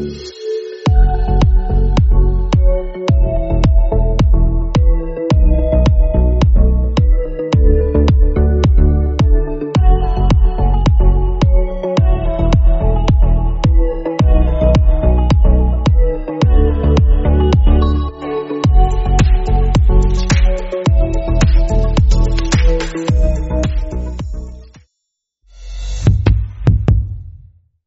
Bye.